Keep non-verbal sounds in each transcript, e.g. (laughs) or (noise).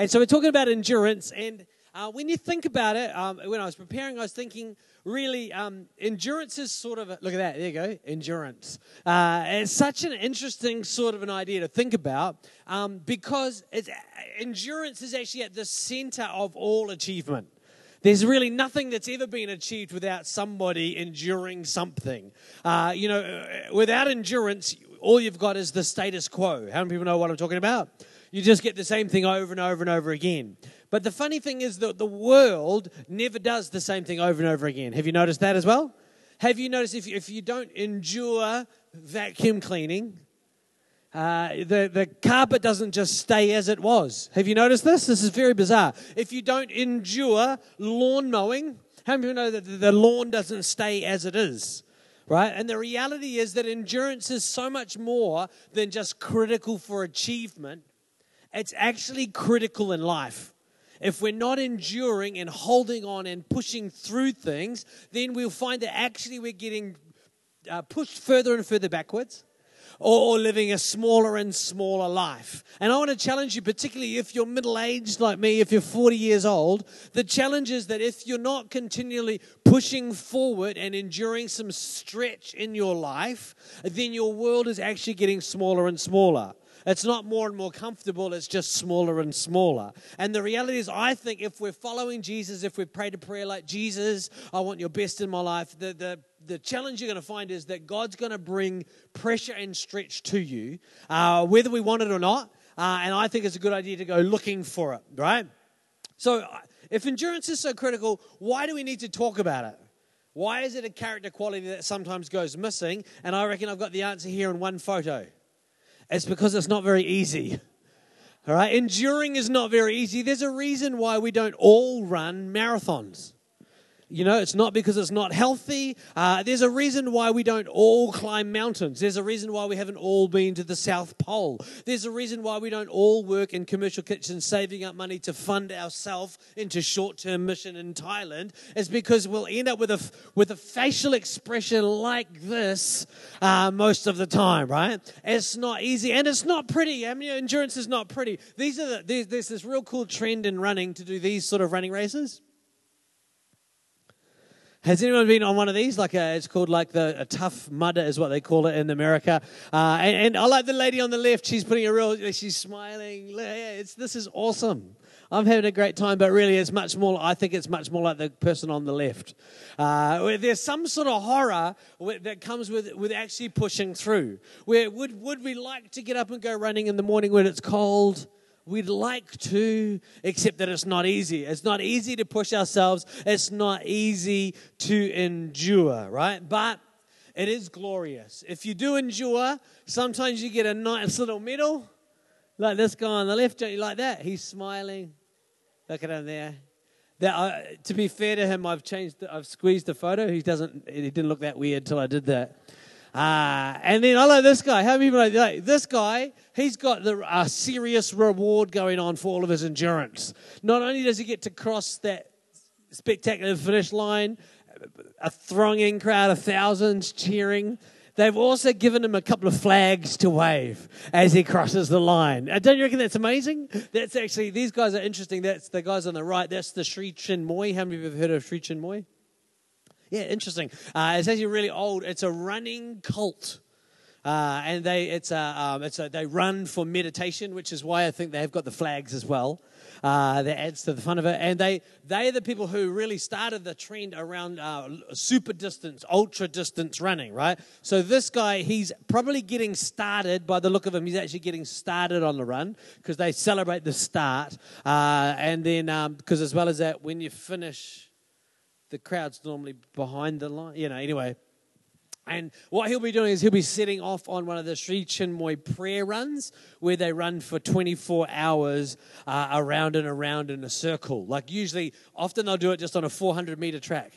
And so we're talking about endurance. And uh, when you think about it, um, when I was preparing, I was thinking really um, endurance is sort of a, look at that there you go endurance uh, it's such an interesting sort of an idea to think about um, because endurance is actually at the center of all achievement there's really nothing that's ever been achieved without somebody enduring something. Uh, you know, uh, without endurance, all you've got is the status quo. How many people know what I'm talking about? You just get the same thing over and over and over again. But the funny thing is that the world never does the same thing over and over again. Have you noticed that as well? Have you noticed if you, if you don't endure vacuum cleaning, uh, the, the carpet doesn't just stay as it was. Have you noticed this? This is very bizarre. If you don't endure lawn mowing, how many you know that the lawn doesn't stay as it is? Right? And the reality is that endurance is so much more than just critical for achievement, it's actually critical in life. If we're not enduring and holding on and pushing through things, then we'll find that actually we're getting uh, pushed further and further backwards or, or living a smaller and smaller life. And I want to challenge you, particularly if you're middle aged like me, if you're 40 years old, the challenge is that if you're not continually pushing forward and enduring some stretch in your life, then your world is actually getting smaller and smaller. It's not more and more comfortable, it's just smaller and smaller. And the reality is, I think if we're following Jesus, if we pray to prayer like Jesus, I want your best in my life, the, the the challenge you're going to find is that God's going to bring pressure and stretch to you, uh, whether we want it or not. Uh, and I think it's a good idea to go looking for it, right? So, uh, if endurance is so critical, why do we need to talk about it? Why is it a character quality that sometimes goes missing? And I reckon I've got the answer here in one photo. It's because it's not very easy. All right, enduring is not very easy. There's a reason why we don't all run marathons. You know, it's not because it's not healthy. Uh, there's a reason why we don't all climb mountains. There's a reason why we haven't all been to the South Pole. There's a reason why we don't all work in commercial kitchens saving up money to fund ourselves into short term mission in Thailand. It's because we'll end up with a, with a facial expression like this uh, most of the time, right? It's not easy and it's not pretty. I mean, endurance is not pretty. These are the, there's, there's this real cool trend in running to do these sort of running races. Has anyone been on one of these? Like a, it's called like the tough mudder is what they call it in America. Uh, and, and, I like the lady on the left. She's putting a real. She's smiling. It's this is awesome. I'm having a great time, but really, it's much more. I think it's much more like the person on the left. Uh, there's some sort of horror that comes with with actually pushing through. Where would would we like to get up and go running in the morning when it's cold? We'd like to, except that it's not easy. It's not easy to push ourselves. It's not easy to endure, right? But it is glorious. If you do endure, sometimes you get a nice little medal, like this guy on the left. Don't you like that? He's smiling. Look at him there. That, uh, to be fair to him, I've changed. I've squeezed the photo. He doesn't. He didn't look that weird till I did that. Uh, and then I like this guy. How many people like this guy? He's got the, a serious reward going on for all of his endurance. Not only does he get to cross that spectacular finish line, a thronging crowd of thousands cheering. They've also given him a couple of flags to wave as he crosses the line. Uh, don't you reckon that's amazing? That's actually, these guys are interesting. That's the guys on the right. That's the Sri Chinmoy. How many of you have heard of Sri Chinmoy? Yeah, interesting. Uh, it's actually really old. It's a running cult. Uh, and they it's a, um, it's a, they run for meditation, which is why I think they've got the flags as well. Uh, that adds to the fun of it. And they they are the people who really started the trend around uh, super distance, ultra distance running, right? So this guy, he's probably getting started. By the look of him, he's actually getting started on the run because they celebrate the start, uh, and then because um, as well as that, when you finish the crowd's normally behind the line. You know, anyway. And what he'll be doing is he'll be setting off on one of the Sri Chinmoy prayer runs where they run for 24 hours uh, around and around in a circle. Like usually, often they'll do it just on a 400 meter track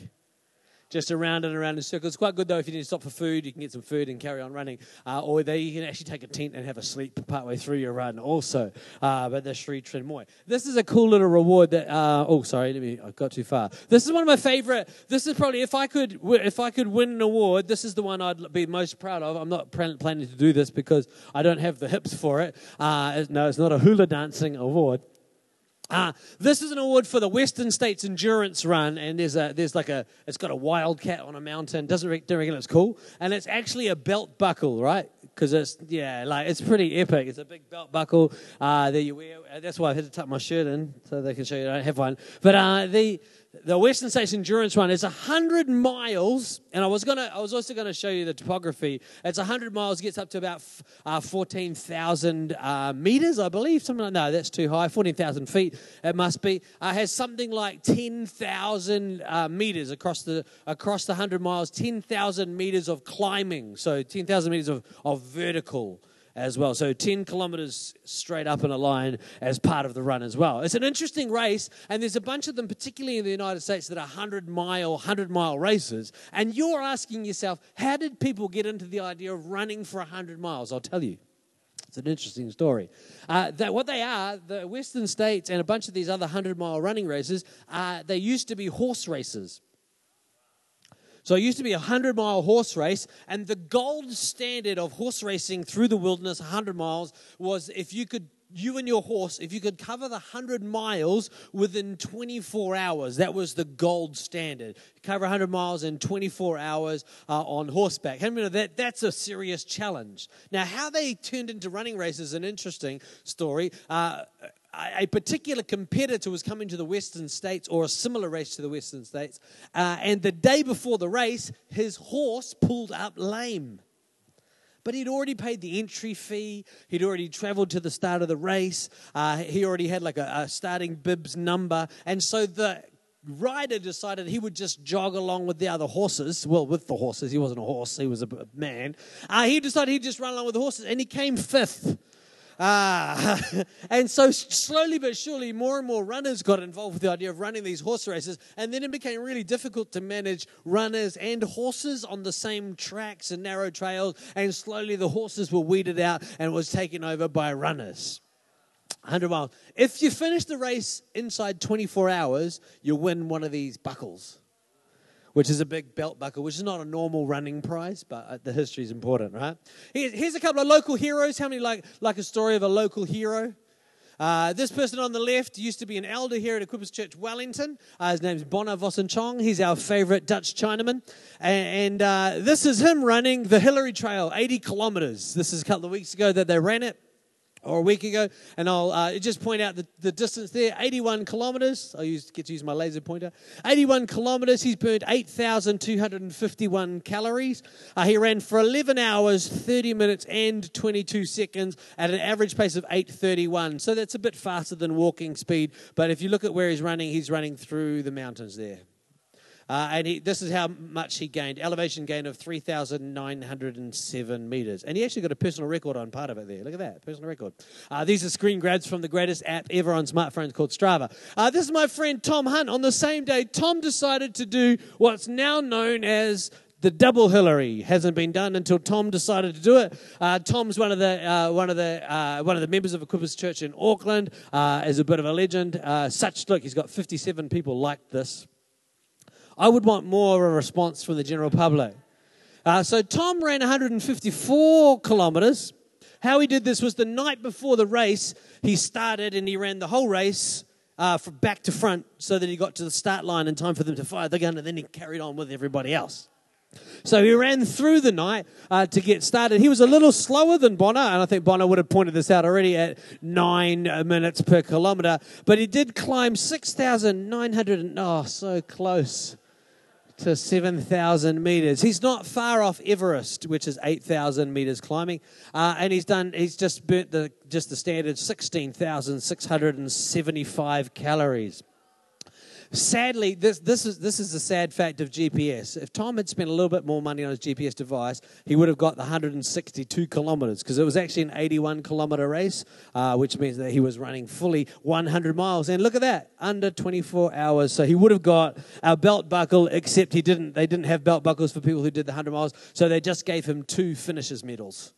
just around and around in circles. It's quite good though if you need to stop for food, you can get some food and carry on running. Uh, or there you can actually take a tent and have a sleep partway through your run also. Uh, but that's Sri Chinmoy. This is a cool little reward that. Uh, oh, sorry, let me. I got too far. This is one of my favorite. This is probably if I could if I could win an award, this is the one I'd be most proud of. I'm not planning to do this because I don't have the hips for it. Uh, no, it's not a hula dancing award. Uh, this is an award for the Western States Endurance Run, and there's a there's like a it's got a wildcat on a mountain. Doesn't don't reckon it's cool, and it's actually a belt buckle, right? Because it's yeah, like it's pretty epic. It's a big belt buckle uh, that you wear. That's why I had to tuck my shirt in so they can show you I don't have one. But uh, the the Western States Endurance Run is 100 miles, and I was gonna, I was also going to show you the topography. It's 100 miles, gets up to about uh, 14,000 uh, meters, I believe. Something like no, that's too high. 14,000 feet, it must be. Uh, has something like 10,000 uh, meters across the across the 100 miles. 10,000 meters of climbing, so 10,000 meters of, of vertical as well. So 10 kilometers straight up in a line as part of the run as well. It's an interesting race, and there's a bunch of them, particularly in the United States, that are 100 mile, 100 mile races. And you're asking yourself, how did people get into the idea of running for 100 miles? I'll tell you. It's an interesting story. Uh, that what they are, the Western states and a bunch of these other 100 mile running races, uh, they used to be horse races. So it used to be a 100 mile horse race, and the gold standard of horse racing through the wilderness, 100 miles, was if you could you and your horse, if you could cover the 100 miles within 24 hours, that was the gold standard. Cover 100 miles in 24 hours uh, on horseback. Know that? That's a serious challenge. Now, how they turned into running races is an interesting story. Uh, a particular competitor was coming to the Western States or a similar race to the Western States, uh, and the day before the race, his horse pulled up lame. But he'd already paid the entry fee. He'd already traveled to the start of the race. Uh, he already had like a, a starting bibs number. And so the rider decided he would just jog along with the other horses. Well, with the horses. He wasn't a horse, he was a man. Uh, he decided he'd just run along with the horses, and he came fifth. Ah, (laughs) and so slowly but surely, more and more runners got involved with the idea of running these horse races, and then it became really difficult to manage runners and horses on the same tracks and narrow trails. And slowly, the horses were weeded out and was taken over by runners. 100 miles. If you finish the race inside 24 hours, you win one of these buckles which is a big belt buckle, which is not a normal running prize, but uh, the history is important, right? Here's a couple of local heroes. How many like, like a story of a local hero? Uh, this person on the left used to be an elder here at Equippers Church Wellington. Uh, his name's Bonner Vossen Chong. He's our favorite Dutch Chinaman. And, and uh, this is him running the Hillary Trail, 80 kilometers. This is a couple of weeks ago that they ran it or a week ago, and I'll uh, just point out the, the distance there 81 kilometers. I use, get to use my laser pointer. 81 kilometers. He's burned 8,251 calories. Uh, he ran for 11 hours, 30 minutes, and 22 seconds at an average pace of 831. So that's a bit faster than walking speed, but if you look at where he's running, he's running through the mountains there. Uh, and he, this is how much he gained elevation gain of 3,907 meters. And he actually got a personal record on part of it there. Look at that, personal record. Uh, these are screen grabs from the greatest app ever on smartphones called Strava. Uh, this is my friend Tom Hunt. On the same day, Tom decided to do what's now known as the double Hillary hasn't been done until Tom decided to do it. Uh, Tom's one of the uh, one of the uh, one of the members of Equippers Church in Auckland. Uh, is a bit of a legend. Uh, such look, he's got 57 people like this. I would want more of a response from the general public. Uh, so Tom ran 154 kilometers. How he did this was the night before the race, he started and he ran the whole race uh, from back to front so that he got to the start line in time for them to fire the gun, and then he carried on with everybody else. So he ran through the night uh, to get started. He was a little slower than Bonner, and I think Bonner would have pointed this out already at nine minutes per kilometer. But he did climb 6,900, oh, so close to 7,000 meters. He's not far off Everest, which is 8,000 meters climbing, uh, and he's done. He's just burnt the just the standard 16,675 calories. Sadly, this, this, is, this is the sad fact of GPS. If Tom had spent a little bit more money on his GPS device, he would have got the 162 kilometers because it was actually an 81 kilometer race, uh, which means that he was running fully 100 miles. And look at that, under 24 hours. So he would have got a belt buckle, except he didn't. They didn't have belt buckles for people who did the 100 miles, so they just gave him two finishers medals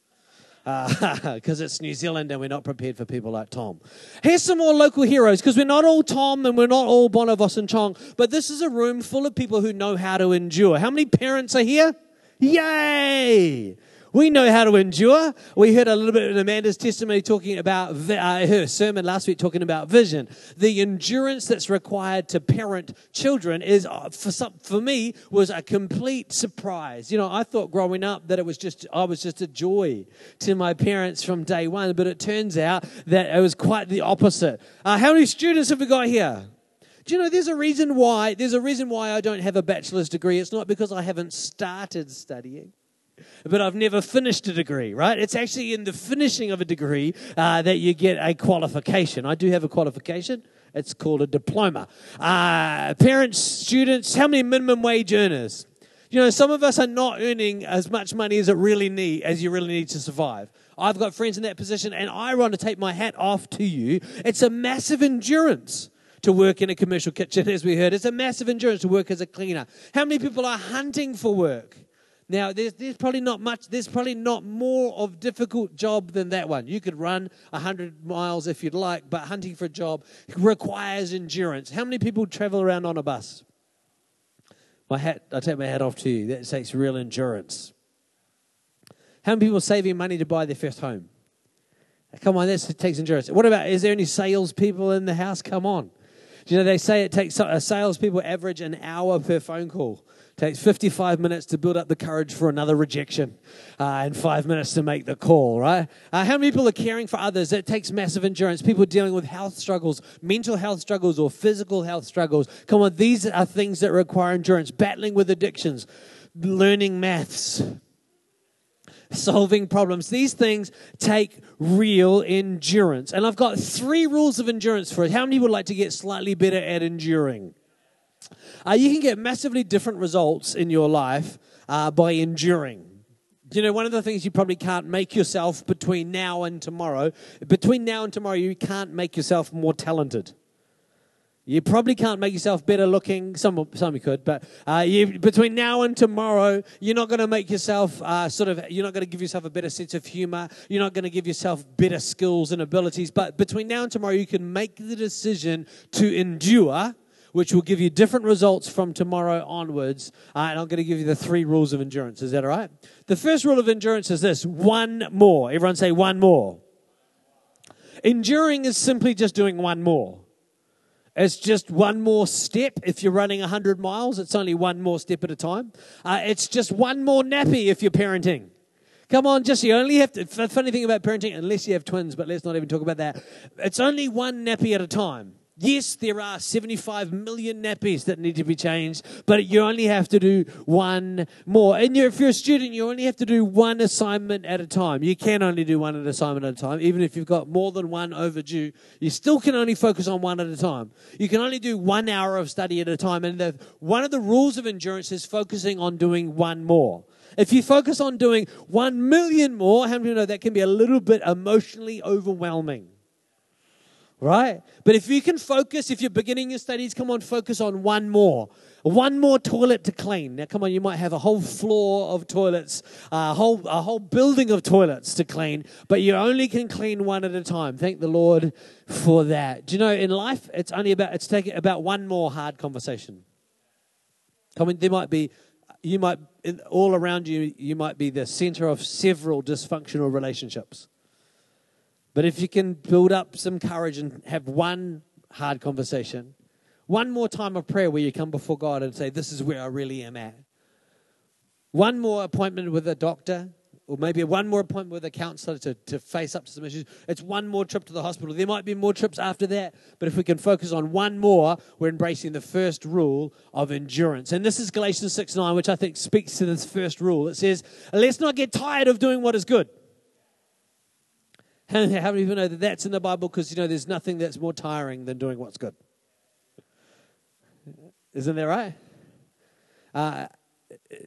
(laughs) because uh, it's New Zealand and we're not prepared for people like Tom. Here's some more local heroes because we're not all Tom and we're not all Bonner Vossen Chong, but this is a room full of people who know how to endure. How many parents are here? Yay! We know how to endure. We heard a little bit in Amanda's testimony talking about uh, her sermon last week talking about vision. The endurance that's required to parent children is, uh, for some, for me, was a complete surprise. You know, I thought growing up that it was just, I was just a joy to my parents from day one, but it turns out that it was quite the opposite. Uh, how many students have we got here? Do you know there's a reason why there's a reason why I don't have a bachelor's degree. It's not because I haven't started studying but I've never finished a degree, right? It's actually in the finishing of a degree uh, that you get a qualification. I do have a qualification. It's called a diploma. Uh, parents, students, how many minimum wage earners? You know, some of us are not earning as much money as it really need as you really need to survive. I've got friends in that position, and I want to take my hat off to you. It's a massive endurance to work in a commercial kitchen, (laughs) as we heard. It's a massive endurance to work as a cleaner. How many people are hunting for work? Now, there's, there's probably not much, there's probably not more of difficult job than that one. You could run 100 miles if you'd like, but hunting for a job requires endurance. How many people travel around on a bus? My hat, I take my hat off to you. That takes real endurance. How many people are saving money to buy their first home? Come on, that takes endurance. What about, is there any salespeople in the house? Come on. Do you know, they say it takes a salespeople average an hour per phone call takes 55 minutes to build up the courage for another rejection uh, and five minutes to make the call, right? Uh, how many people are caring for others? It takes massive endurance. People dealing with health struggles, mental health struggles, or physical health struggles. Come on, these are things that require endurance. Battling with addictions, learning maths, solving problems. These things take real endurance. And I've got three rules of endurance for it. How many would like to get slightly better at enduring? Uh, you can get massively different results in your life uh, by enduring. You know, one of the things you probably can't make yourself between now and tomorrow, between now and tomorrow, you can't make yourself more talented. You probably can't make yourself better looking. Some, some you could, but uh, you, between now and tomorrow, you're not going to make yourself uh, sort of. You're not going to give yourself a better sense of humor. You're not going to give yourself better skills and abilities. But between now and tomorrow, you can make the decision to endure which will give you different results from tomorrow onwards. Uh, and I'm going to give you the three rules of endurance. Is that all right? The first rule of endurance is this one more. Everyone say one more. Enduring is simply just doing one more. It's just one more step. If you're running 100 miles, it's only one more step at a time. Uh, it's just one more nappy if you're parenting. Come on, just you only have to. The funny thing about parenting, unless you have twins, but let's not even talk about that. It's only one nappy at a time. Yes, there are 75 million nappies that need to be changed, but you only have to do one more. And if you're a student, you only have to do one assignment at a time. You can only do one assignment at a time. Even if you've got more than one overdue, you still can only focus on one at a time. You can only do one hour of study at a time. And the, one of the rules of endurance is focusing on doing one more. If you focus on doing one million more, how many of you know that can be a little bit emotionally overwhelming? Right? But if you can focus, if you're beginning your studies, come on, focus on one more. One more toilet to clean. Now, come on, you might have a whole floor of toilets, a whole, a whole building of toilets to clean, but you only can clean one at a time. Thank the Lord for that. Do you know, in life, it's only about, it's taking about one more hard conversation. Come on, there might be, you might, all around you, you might be the center of several dysfunctional relationships. But if you can build up some courage and have one hard conversation, one more time of prayer where you come before God and say, This is where I really am at. One more appointment with a doctor, or maybe one more appointment with a counselor to, to face up to some issues. It's one more trip to the hospital. There might be more trips after that, but if we can focus on one more, we're embracing the first rule of endurance. And this is Galatians 6 9, which I think speaks to this first rule. It says, Let's not get tired of doing what is good. How many people know that that's in the Bible? Because, you know, there's nothing that's more tiring than doing what's good. Isn't that right? Uh,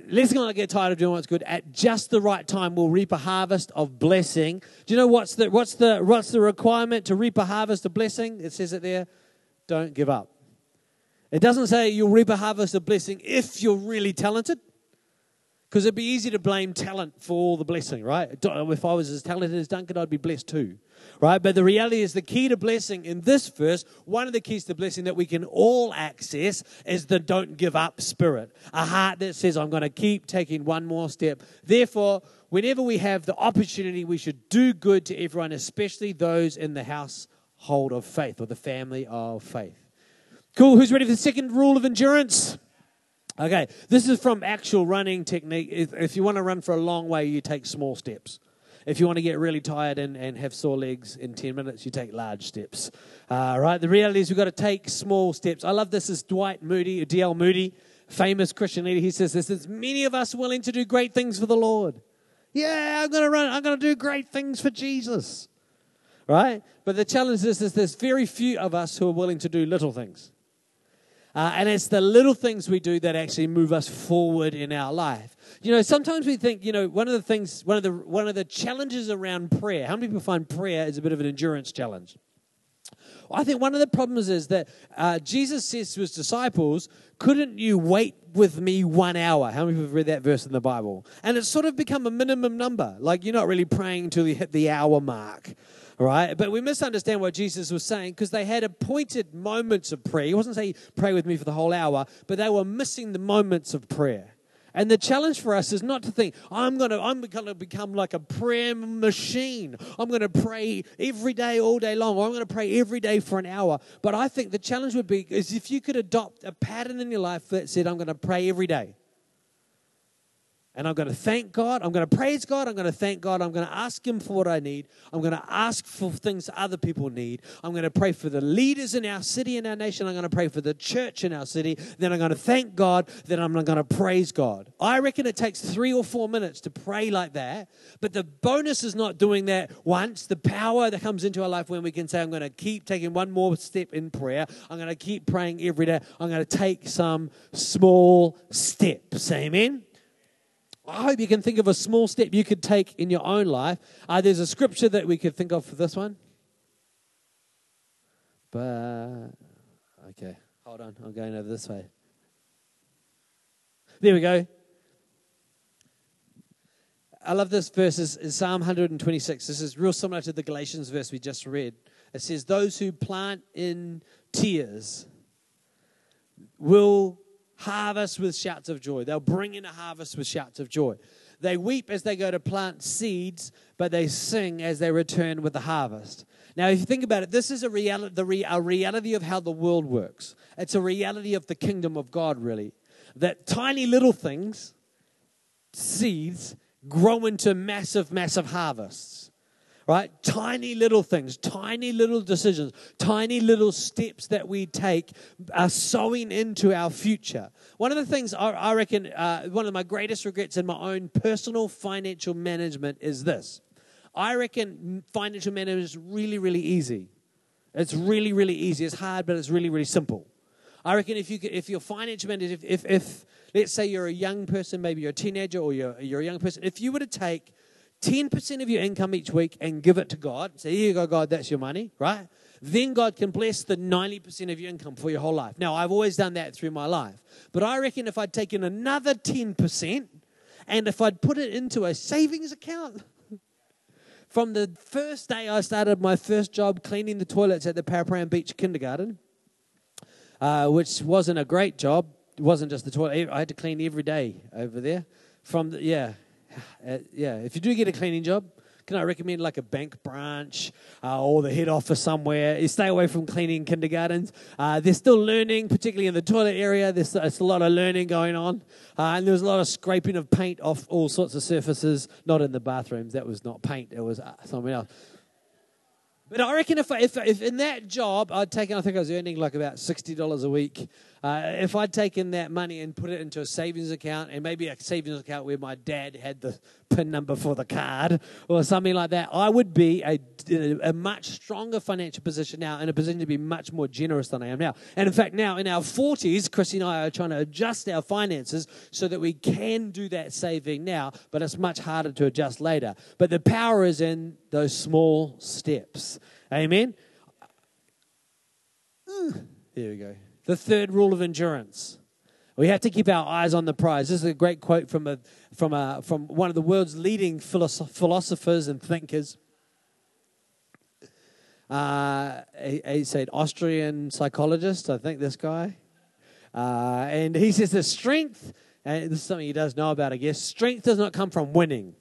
let's not get tired of doing what's good. At just the right time, we'll reap a harvest of blessing. Do you know what's the, what's the, what's the requirement to reap a harvest of blessing? It says it there. Don't give up. It doesn't say you'll reap a harvest of blessing if you're really talented. Because it'd be easy to blame talent for all the blessing, right? If I was as talented as Duncan, I'd be blessed too, right? But the reality is the key to blessing in this verse, one of the keys to blessing that we can all access is the don't give up spirit. A heart that says, I'm going to keep taking one more step. Therefore, whenever we have the opportunity, we should do good to everyone, especially those in the household of faith or the family of faith. Cool. Who's ready for the second rule of endurance? Okay, this is from actual running technique. If, if, you want to run for a long way, you take small steps. If you want to get really tired and, and have sore legs in 10 minutes, you take large steps. Uh, right? The reality is we've got to take small steps. I love this. Is Dwight Moody, D.L. Moody, famous Christian leader. He says this There's many of us willing to do great things for the Lord. Yeah, I'm going to run. I'm going to do great things for Jesus. Right? But the challenge is, is there's very few of us who are willing to do little things. Uh, and it's the little things we do that actually move us forward in our life. You know, sometimes we think, you know, one of the things, one of the one of the challenges around prayer. How many people find prayer is a bit of an endurance challenge? I think one of the problems is that uh, Jesus says to his disciples, Couldn't you wait with me one hour? How many people have read that verse in the Bible? And it's sort of become a minimum number. Like you're not really praying until you hit the hour mark right? But we misunderstand what Jesus was saying because they had appointed moments of prayer. He wasn't saying, pray with me for the whole hour, but they were missing the moments of prayer. And the challenge for us is not to think, I'm going to I'm going to become like a prayer machine. I'm going to pray every day, all day long, or I'm going to pray every day for an hour. But I think the challenge would be is if you could adopt a pattern in your life that said, I'm going to pray every day. And I'm going to thank God. I'm going to praise God. I'm going to thank God. I'm going to ask Him for what I need. I'm going to ask for things other people need. I'm going to pray for the leaders in our city and our nation. I'm going to pray for the church in our city. Then I'm going to thank God. Then I'm going to praise God. I reckon it takes three or four minutes to pray like that. But the bonus is not doing that once. The power that comes into our life when we can say, I'm going to keep taking one more step in prayer. I'm going to keep praying every day. I'm going to take some small steps. Amen. I hope you can think of a small step you could take in your own life. Uh, there's a scripture that we could think of for this one. But, okay, hold on. I'm going over this way. There we go. I love this verse. Is Psalm 126. This is real similar to the Galatians verse we just read. It says, Those who plant in tears will harvest with shouts of joy. They'll bring in a harvest with shouts of joy. They weep as they go to plant seeds, but they sing as they return with the harvest. Now, if you think about it, this is a reality, the re, a reality of how the world works. It's a reality of the kingdom of God, really. That tiny little things, seeds, grow into massive, massive harvests right? Tiny little things, tiny little decisions, tiny little steps that we take are sowing into our future. One of the things I, I reckon, uh, one of my greatest regrets in my own personal financial management is this. I reckon financial management is really, really easy. It's really, really easy. It's hard, but it's really, really simple. I reckon if you if your financial manager, if, if, if let's say you're a young person, maybe you're a teenager or you're, you're a young person, if you were to take 10% of your income each week and give it to God. Say, here you go, God, that's your money, right? Then God can bless the 90% of your income for your whole life. Now, I've always done that through my life. But I reckon if I'd taken another 10% and if I'd put it into a savings account, (laughs) from the first day I started my first job cleaning the toilets at the Paraparaumu Beach Kindergarten, uh, which wasn't a great job. It wasn't just the toilet. I had to clean every day over there. From the, yeah, uh, yeah, if you do get a cleaning job, can I recommend like a bank branch uh, or the head office somewhere? You stay away from cleaning kindergartens. Uh, they're still learning, particularly in the toilet area. There's, there's a lot of learning going on. Uh, and there was a lot of scraping of paint off all sorts of surfaces, not in the bathrooms. That was not paint, it was uh, something else. But I reckon if, if, if in that job I'd taken, I think I was earning like about $60 a week. Uh, if I'd taken that money and put it into a savings account and maybe a savings account where my dad had the PIN number for the card or something like that, I would be a, a much stronger financial position now, in a position to be much more generous than I am now. And in fact, now in our 40s, Chrissy and I are trying to adjust our finances so that we can do that saving now, but it's much harder to adjust later. But the power is in those small steps. Amen? Uh, there we go. The third rule of endurance. We have to keep our eyes on the prize. This is a great quote from, a, from, a, from one of the world's leading philosophers and thinkers. Uh, an Austrian psychologist, I think, this guy. Uh, and he says the strength, and this is something he does know about, I guess, strength does not come from winning.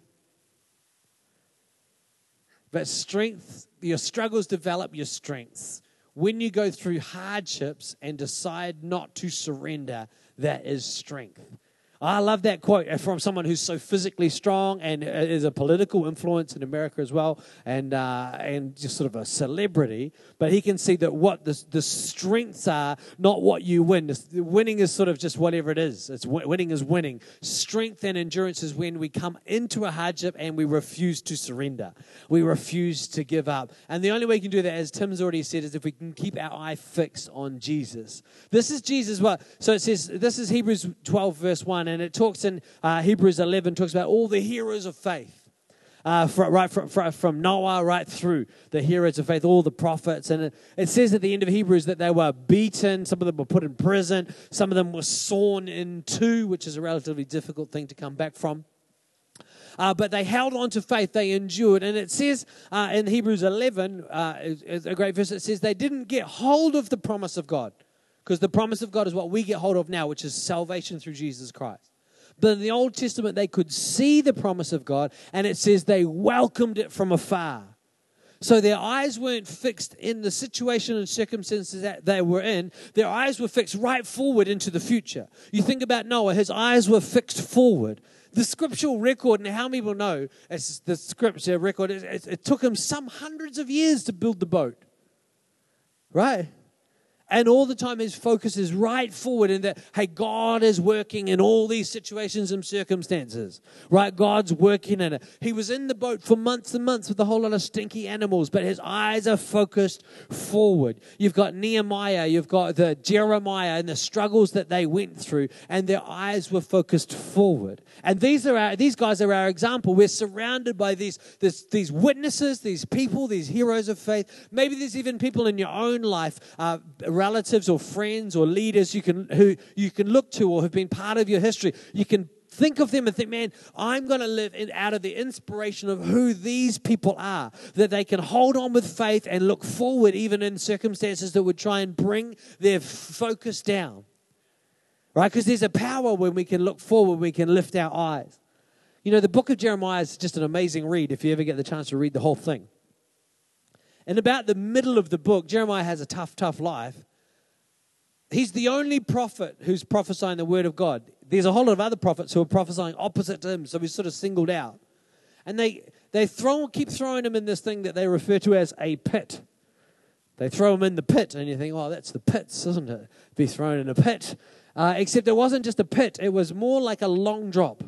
But strength, your struggles develop your strengths. When you go through hardships and decide not to surrender, that is strength. I love that quote from someone who's so physically strong and is a political influence in America as well, and uh, and just sort of a celebrity. But he can see that what the, the strengths are, not what you win. Winning is sort of just whatever it is. It's winning is winning. Strength and endurance is when we come into a hardship and we refuse to surrender. We refuse to give up. And the only way you can do that, as Tim's already said, is if we can keep our eye fixed on Jesus. This is Jesus. What? So it says. This is Hebrews 12 verse 1 and it talks in uh, Hebrews 11, talks about all the heroes of faith. Uh, right from, from Noah right through the heroes of faith, all the prophets. And it, it, says at the end of Hebrews that they were beaten, some of them were put in prison, some of them were sawn in two, which is a relatively difficult thing to come back from. Uh, but they held on to faith, they endured. And it says uh, in Hebrews 11, uh, a great verse, it says they didn't get hold of the promise of God. Because the promise of God is what we get hold of now, which is salvation through Jesus Christ. But in the Old Testament, they could see the promise of God, and it says they welcomed it from afar. So their eyes weren't fixed in the situation and circumstances that they were in. Their eyes were fixed right forward into the future. You think about Noah, his eyes were fixed forward. The scriptural record, and how many people know it's the scripture record, it, it took him some hundreds of years to build the boat. Right? And all the time, his focus is right forward in that, hey, God is working in all these situations and circumstances, right? God's working in it. He was in the boat for months and months with a whole lot of stinky animals, but his eyes are focused forward. You've got Nehemiah, you've got the Jeremiah and the struggles that they went through, and their eyes were focused forward. And these are our, these guys are our example. We're surrounded by these, this, these witnesses, these people, these heroes of faith. Maybe there's even people in your own life. Uh, relatives or friends or leaders you can, who you can look to or have been part of your history. You can think of them and think, man, I'm going to live in, out of the inspiration of who these people are, that they can hold on with faith and look forward even in circumstances that would try and bring their focus down. Right? Because there's a power when we can look forward, we can lift our eyes. You know, the book of Jeremiah is just an amazing read if you ever get the chance to read the whole thing. And about the middle of the book, Jeremiah has a tough, tough life. He's the only prophet who's prophesying the word of God. There's a whole lot of other prophets who are prophesying opposite to him, so he's sort of singled out. And they, they throw, keep throwing him in this thing that they refer to as a pit. They throw him in the pit, and you think, oh, that's the pits, isn't it? Be thrown in a pit. Uh, except it wasn't just a pit, it was more like a long drop.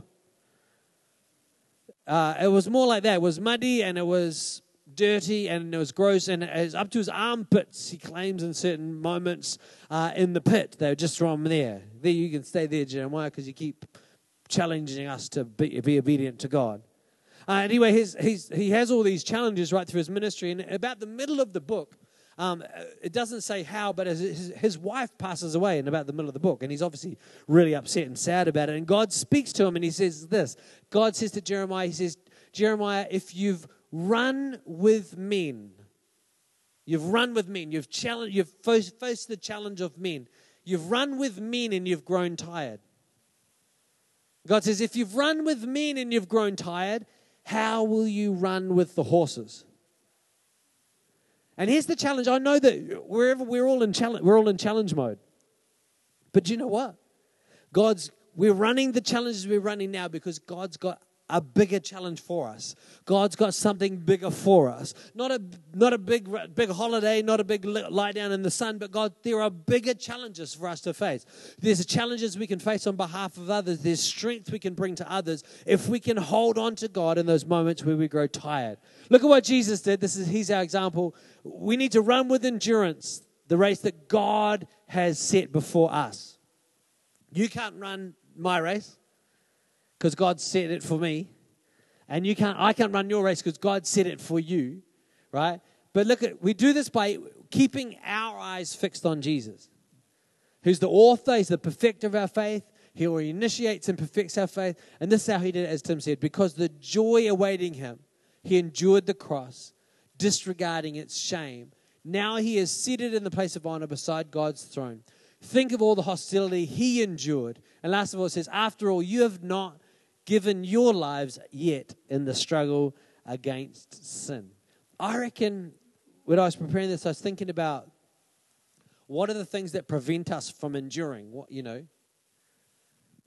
Uh, it was more like that. It was muddy and it was dirty and it was gross and it was up to his armpits, he claims in certain moments uh, in the pit. They were just from there. There you can stay there, Jeremiah, because you keep challenging us to be, be obedient to God. Uh, anyway, he's, he's, he has all these challenges right through his ministry. And about the middle of the book, um, it doesn't say how, but his, his wife passes away in about the middle of the book. And he's obviously really upset and sad about it. And God speaks to him and he says this God says to Jeremiah, He says, Jeremiah, if you've run with men. You've run with men. You've, challenged, you've faced the challenge of men. You've run with men and you've grown tired. God says, if you've run with men and you've grown tired, how will you run with the horses? And here's the challenge. I know that wherever we're all in challenge, we're all in challenge mode. But you know what? God's we're running the challenges we're running now because God's got a bigger challenge for us. God's got something bigger for us. Not a not a big big holiday, not a big lie down in the sun, but God, there are bigger challenges for us to face. There's challenges we can face on behalf of others. There's strength we can bring to others if we can hold on to God in those moments where we grow tired. Look at what Jesus did. This is he's our example. We need to run with endurance the race that God has set before us. You can't run my race because God set it for me. And you can't, I can't run your race because God set it for you, right? But look at, we do this by keeping our eyes fixed on Jesus. who's the author, he's the perfecter of our faith. He initiates and perfects our faith. And this is how he did it, as Tim said, because the joy awaiting him, he endured the cross, disregarding its shame. Now he is seated in the place of honor beside God's throne. Think of all the hostility he endured. And last of all, it says, After all, you have not given your lives yet in the struggle against sin. I reckon when I was preparing this, I was thinking about what are the things that prevent us from enduring? What, you know,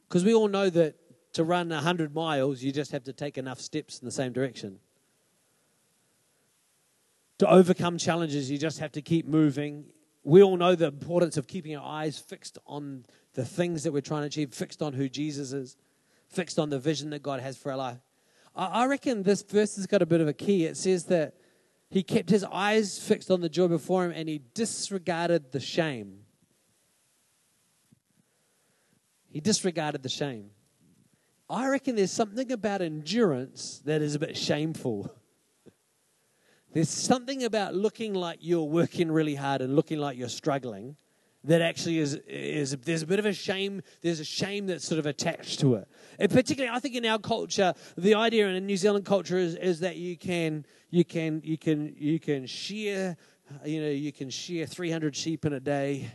because we all know that to run 100 miles, you just have to take enough steps in the same direction. To overcome challenges, you just have to keep moving. We all know the importance of keeping our eyes fixed on the things that we're trying to achieve, fixed on who Jesus is, fixed on the vision that God has for our life. I reckon this verse has got a bit of a key. It says that he kept his eyes fixed on the joy before him and he disregarded the shame. He disregarded the shame. I reckon there's something about endurance that is a bit shameful. (laughs) There's something about looking like you're working really hard and looking like you're struggling that actually is, is there's a bit of a shame there's a shame that's sort of attached to it and particularly i think in our culture the idea in new zealand culture is, is that you can you can you can you can shear you know you can shear 300 sheep in a day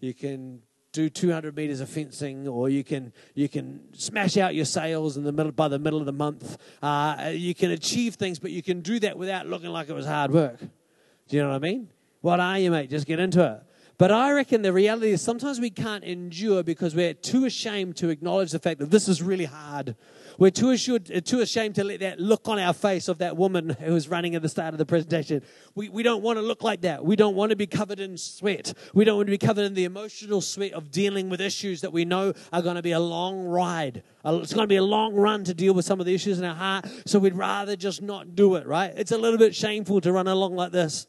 you can do 200 meters of fencing, or you can you can smash out your sales in the middle by the middle of the month. Uh, you can achieve things, but you can do that without looking like it was hard work. Do you know what I mean? What are you, mate? Just get into it. But I reckon the reality is sometimes we can't endure because we're too ashamed to acknowledge the fact that this is really hard we're too, assured, uh, too ashamed to let that look on our face of that woman (laughs) who was running at the start of the presentation. We, we don't want to look like that. We don't want to be covered in sweat. We don't want to be covered in the emotional sweat of dealing with issues that we know are going to be a long ride. It's going to be a long run to deal with some of the issues in our heart. So we'd rather just not do it, right? It's a little bit shameful to run along like this.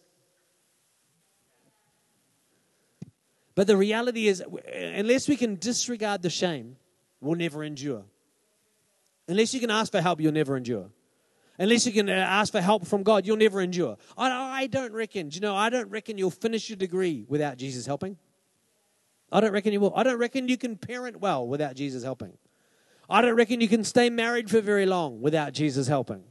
But the reality is, unless we can disregard the shame, we'll never endure. Unless you can ask for help, you'll never endure. Unless you can uh, ask for help from God, you'll never endure. I, I don't reckon, you know, I don't reckon you'll finish your degree without Jesus helping. I don't reckon you will. I don't reckon you can parent well without Jesus helping. I don't reckon you can stay married for very long without Jesus helping.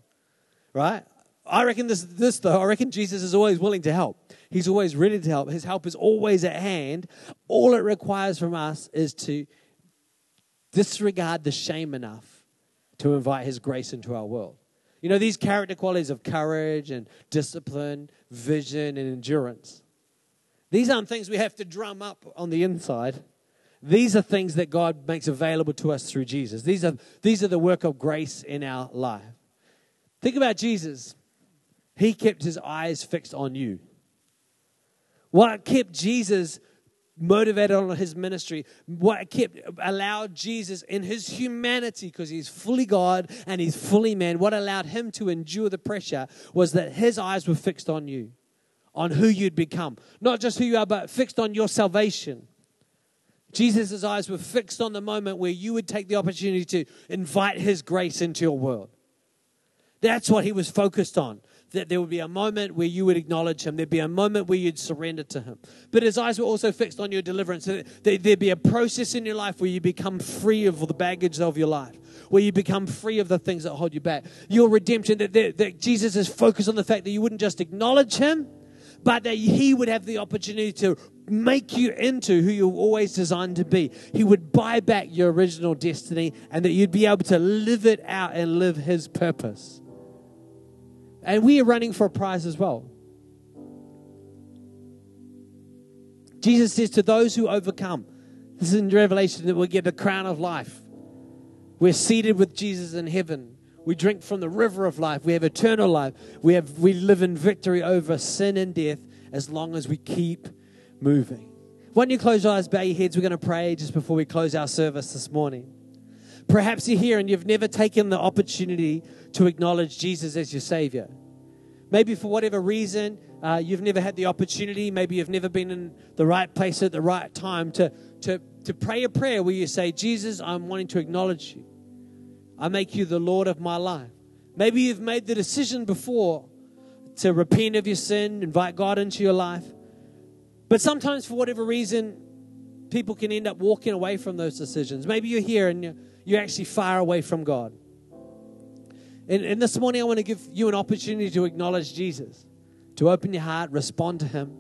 Right? I reckon this, this though, I reckon Jesus is always willing to help. He's always ready to help. His help is always at hand. All it requires from us is to disregard the shame enough to invite His grace into our world. You know, these character qualities of courage and discipline, vision, and endurance, these aren't things we have to drum up on the inside. These are things that God makes available to us through Jesus. These are, these are the work of grace in our life. Think about Jesus. He kept his eyes fixed on you. What kept Jesus motivated on his ministry, what kept allowed Jesus in his humanity, because he's fully God and he's fully man, what allowed him to endure the pressure was that his eyes were fixed on you, on who you'd become. Not just who you are, but fixed on your salvation. Jesus' eyes were fixed on the moment where you would take the opportunity to invite his grace into your world. That's what he was focused on that there would be a moment where you would acknowledge him. There'd be a moment where you'd surrender to him. But his eyes were also fixed on your deliverance. There'd be a process in your life where you become free of the baggage of your life, where you become free of the things that hold you back. Your redemption, that, that, that Jesus is focused on the fact that you wouldn't just acknowledge him, but that he would have the opportunity to make you into who you're always designed to be. He would buy back your original destiny and that you'd be able to live it out and live his purpose. And we are running for a prize as well. Jesus says to those who overcome, this is in Revelation, that we'll get the crown of life. We're seated with Jesus in heaven. We drink from the river of life. We have eternal life. We, have, we live in victory over sin and death as long as we keep moving. Why don't you close your eyes, bow your heads? We're going to pray just before we close our service this morning. Perhaps you're here and you've never taken the opportunity to acknowledge Jesus as your Savior. Maybe for whatever reason, uh, you've never had the opportunity. Maybe you've never been in the right place at the right time to, to, to pray a prayer where you say, Jesus, I'm wanting to acknowledge you. I make you the Lord of my life. Maybe you've made the decision before to repent of your sin, invite God into your life. But sometimes, for whatever reason, people can end up walking away from those decisions. Maybe you're here and you're, you're actually far away from God. And, and this morning, I want to give you an opportunity to acknowledge Jesus, to open your heart, respond to Him,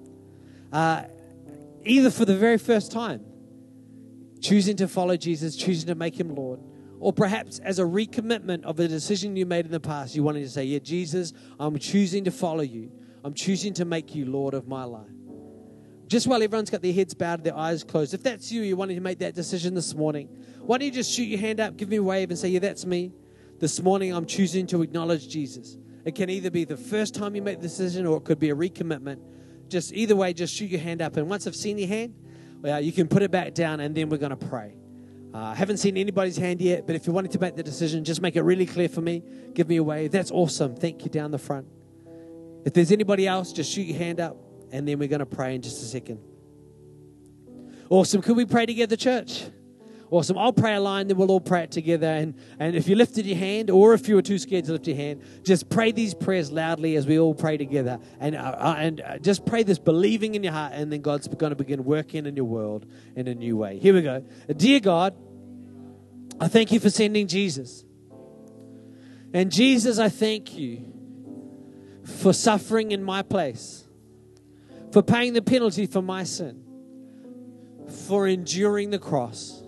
uh, either for the very first time, choosing to follow Jesus, choosing to make Him Lord, or perhaps as a recommitment of a decision you made in the past, you wanted to say, Yeah, Jesus, I'm choosing to follow you. I'm choosing to make you Lord of my life. Just while everyone's got their heads bowed, their eyes closed, if that's you, you wanting to make that decision this morning, why don't you just shoot your hand up, give me a wave, and say, Yeah, that's me. This morning, I'm choosing to acknowledge Jesus. It can either be the first time you make the decision or it could be a recommitment. Just either way, just shoot your hand up. And once I've seen your hand, well, you can put it back down and then we're going to pray. Uh, I haven't seen anybody's hand yet, but if you wanted to make the decision, just make it really clear for me. Give me a wave. That's awesome. Thank you down the front. If there's anybody else, just shoot your hand up and then we're going to pray in just a second. Awesome. Could we pray together, church? Awesome. I'll pray a line, then we'll all pray it together. And, and if you lifted your hand, or if you were too scared to lift your hand, just pray these prayers loudly as we all pray together. And, uh, uh, and uh, just pray this believing in your heart, and then God's going to begin working in your world in a new way. Here we go. Dear God, I thank you for sending Jesus. And Jesus, I thank you for suffering in my place, for paying the penalty for my sin, for enduring the cross.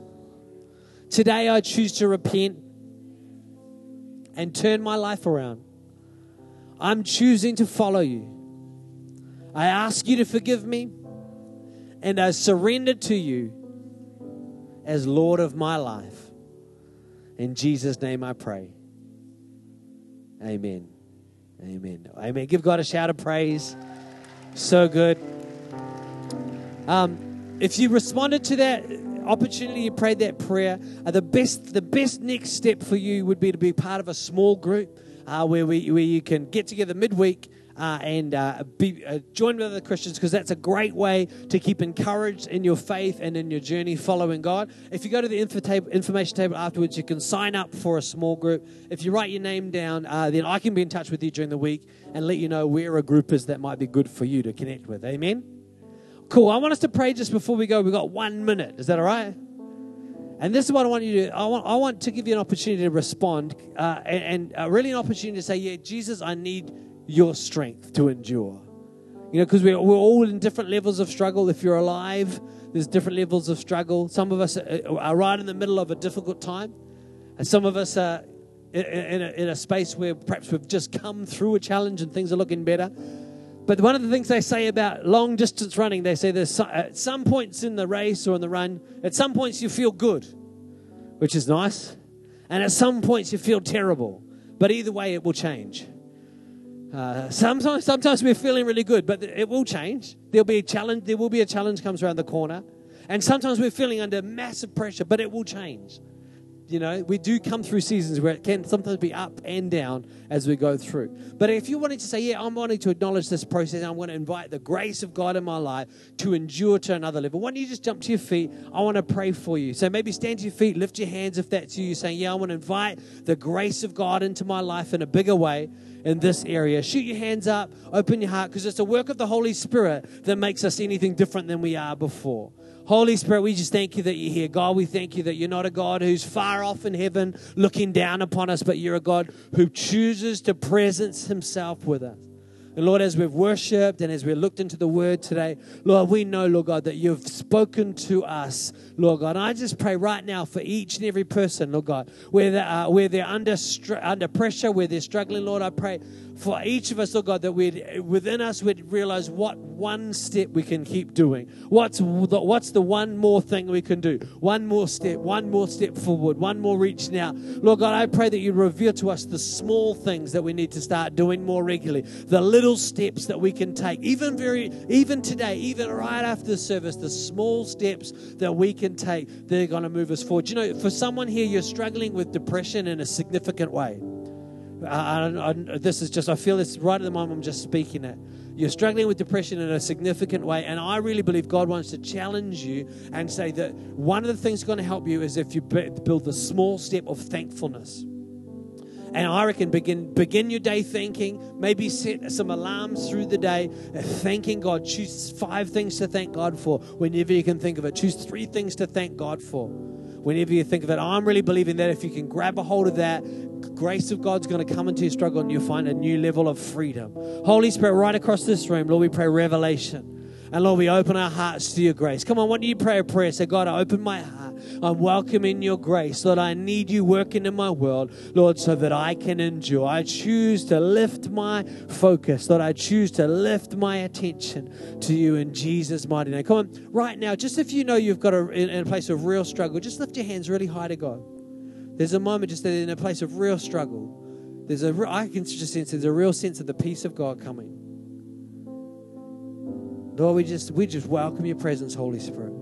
Today I choose to repent and turn my life around. I'm choosing to follow you. I ask you to forgive me and I surrender to you as Lord of my life. In Jesus' name I pray. Amen. Amen. Amen. Give God a shout of praise. So good. Um, if you responded to that, opportunity you prayed that prayer, uh, the best the best next step for you would be to be part of a small group uh, where we where you can get together midweek. Uh, and uh, be uh, join with other Christians because that's a great way to keep encouraged in your faith and in your journey following God. If you go to the info table, information table afterwards, you can sign up for a small group. If you write your name down, uh, then I can be in touch with you during the week and let you know where a group is that might be good for you to connect with. Amen. Cool. I want us to pray just before we go. We've got one minute. Is that all right? And this is what I want you to do. I want, I want to give you an opportunity to respond uh, and, and uh, really an opportunity to say, Yeah, Jesus, I need your strength to endure. You know, because we're, we're all in different levels of struggle. If you're alive, there's different levels of struggle. Some of us are right in the middle of a difficult time, and some of us are in, a, in a space where perhaps we've just come through a challenge and things are looking better. But one of the things they say about long distance running, they say there's at some points in the race or in the run, at some points you feel good, which is nice, and at some points you feel terrible. But either way, it will change. Uh, sometimes, sometimes we're feeling really good, but it will change. There'll be a challenge. There will be a challenge comes around the corner, and sometimes we're feeling under massive pressure, but it will change. You know, we do come through seasons where it can sometimes be up and down as we go through. But if you wanted to say, Yeah, I'm wanting to acknowledge this process, I'm going to invite the grace of God in my life to endure to another level, why don't you just jump to your feet? I want to pray for you. So maybe stand to your feet, lift your hands if that's you. Saying, Yeah, I want to invite the grace of God into my life in a bigger way in this area. Shoot your hands up, open your heart, because it's a work of the Holy Spirit that makes us anything different than we are before. Holy Spirit, we just thank you that you're here. God, we thank you that you're not a God who's far off in heaven looking down upon us, but you're a God who chooses to presence himself with us. And Lord, as we've worshiped and as we looked into the word today, Lord, we know, Lord God, that you've spoken to us, Lord God. And I just pray right now for each and every person, Lord God, where they're, uh, where they're under, under pressure, where they're struggling, Lord, I pray for each of us, oh God, that we'd, within us we'd realize what one step we can keep doing. What's the, what's the one more thing we can do? One more step, one more step forward, one more reach now. Lord God, I pray that you reveal to us the small things that we need to start doing more regularly, the little steps that we can take, even very, even today, even right after the service, the small steps that we can take, they're going to move us forward. You know, for someone here, you're struggling with depression in a significant way. I, I, I, this is just, I feel this right at the moment I'm just speaking it. You're struggling with depression in a significant way, and I really believe God wants to challenge you and say that one of the things going to help you is if you build the small step of thankfulness. And I reckon begin begin your day thanking. Maybe set some alarms through the day, uh, thanking God. Choose five things to thank God for whenever you can think of it. Choose three things to thank God for whenever you think of it. Oh, I'm really believing that if you can grab a hold of that, grace of God's going to come into your struggle and you'll find a new level of freedom. Holy Spirit, right across this room, Lord, we pray revelation. And Lord, we open our hearts to your grace. Come on, why don't you pray a prayer? Say, God, I open my heart. I'm welcoming your grace. Lord, I need you working in my world, Lord, so that I can endure. I choose to lift my focus. Lord, I choose to lift my attention to you in Jesus' mighty name. Come on, right now, just if you know you've got a, in, a place of real struggle, just lift your hands really high to God. There's a moment just in a place of real struggle. There's a, I can just sense there's a real sense of the peace of God coming. Lord, we just we just welcome your presence, Holy Spirit.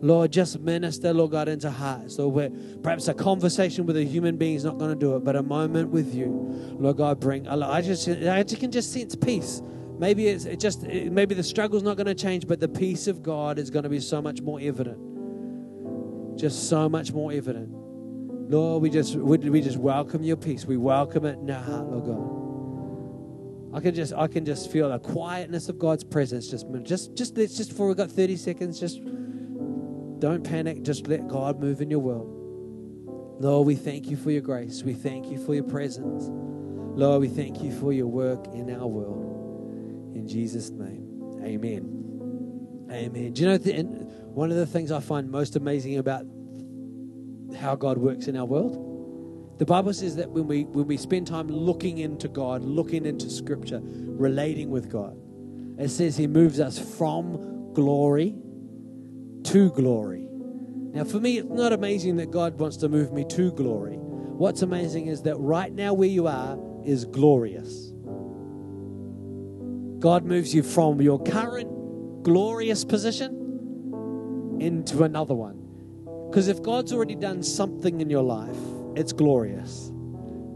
Lord, just minister, Lord God, into hearts. Lord, where perhaps a conversation with a human being is not going to do it, but a moment with you, Lord God, bring. I just I can just sense peace. Maybe it's it just maybe the struggle's not going to change, but the peace of God is going to be so much more evident. Just so much more evident. Lord, we just we just welcome your peace. We welcome it in our heart, Lord God. I can just I can just feel the quietness of God's presence. Just just just just for we've got 30 seconds, just don't panic, just let God move in your world. Lord, we thank you for your grace. We thank you for your presence. Lord, we thank you for your work in our world. In Jesus' name. Amen. Amen. Do you know the, one of the things I find most amazing about how God works in our world? The Bible says that when we when we spend time looking into God, looking into Scripture, relating with God, it says He moves us from glory to glory. Now, for me, it's not amazing that God wants to move me to glory. What's amazing is that right now where you are is glorious. God moves you from your current glorious position into another one. Because if God's already done something in your life, it's glorious.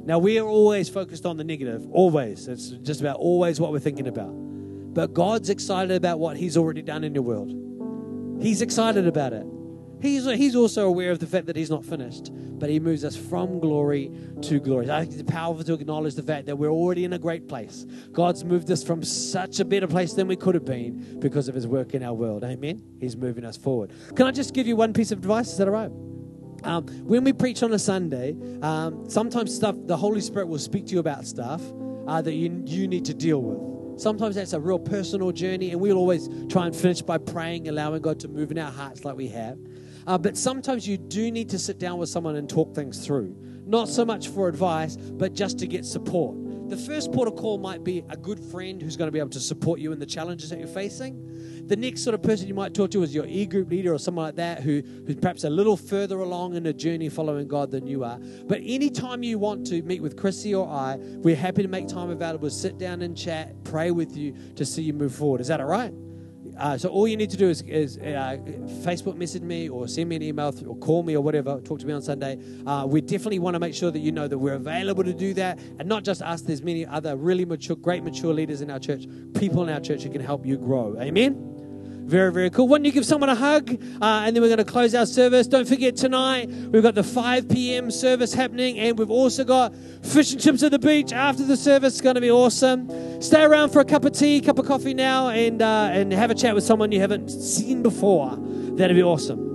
Now, we are always focused on the negative, always. It's just about always what we're thinking about. But God's excited about what He's already done in your world. He's excited about it. He's, he's also aware of the fact that He's not finished, but He moves us from glory to glory. I think it's powerful to acknowledge the fact that we're already in a great place. God's moved us from such a better place than we could have been because of His work in our world. Amen? He's moving us forward. Can I just give you one piece of advice? Is that all right? Um, when we preach on a Sunday, um, sometimes stuff the Holy Spirit will speak to you about stuff uh, that you you need to deal with. Sometimes that's a real personal journey, and we'll always try and finish by praying, allowing God to move in our hearts like we have. Uh, but sometimes you do need to sit down with someone and talk things through. Not so much for advice, but just to get support. The first port of call might be a good friend who's going to be able to support you in the challenges that you're facing. The next sort of person you might talk to is your e group leader or someone like that who, who's perhaps a little further along in a journey following God than you are. But anytime you want to meet with Chrissy or I, we're happy to make time available, sit down and chat, pray with you to see you move forward. Is that all right? Uh, so all you need to do is, is uh, Facebook message me or send me an email or call me or whatever. Talk to me on Sunday. Uh, we definitely want to make sure that you know that we're available to do that, and not just us. There's many other really mature, great mature leaders in our church, people in our church who can help you grow. Amen. Very, very cool. Why don't you give someone a hug? Uh, and then we're going to close our service. Don't forget tonight, we've got the 5 p.m. service happening, and we've also got fish and chips at the beach after the service. It's going to be awesome. Stay around for a cup of tea, cup of coffee now, and, uh, and have a chat with someone you haven't seen before. That'd be awesome.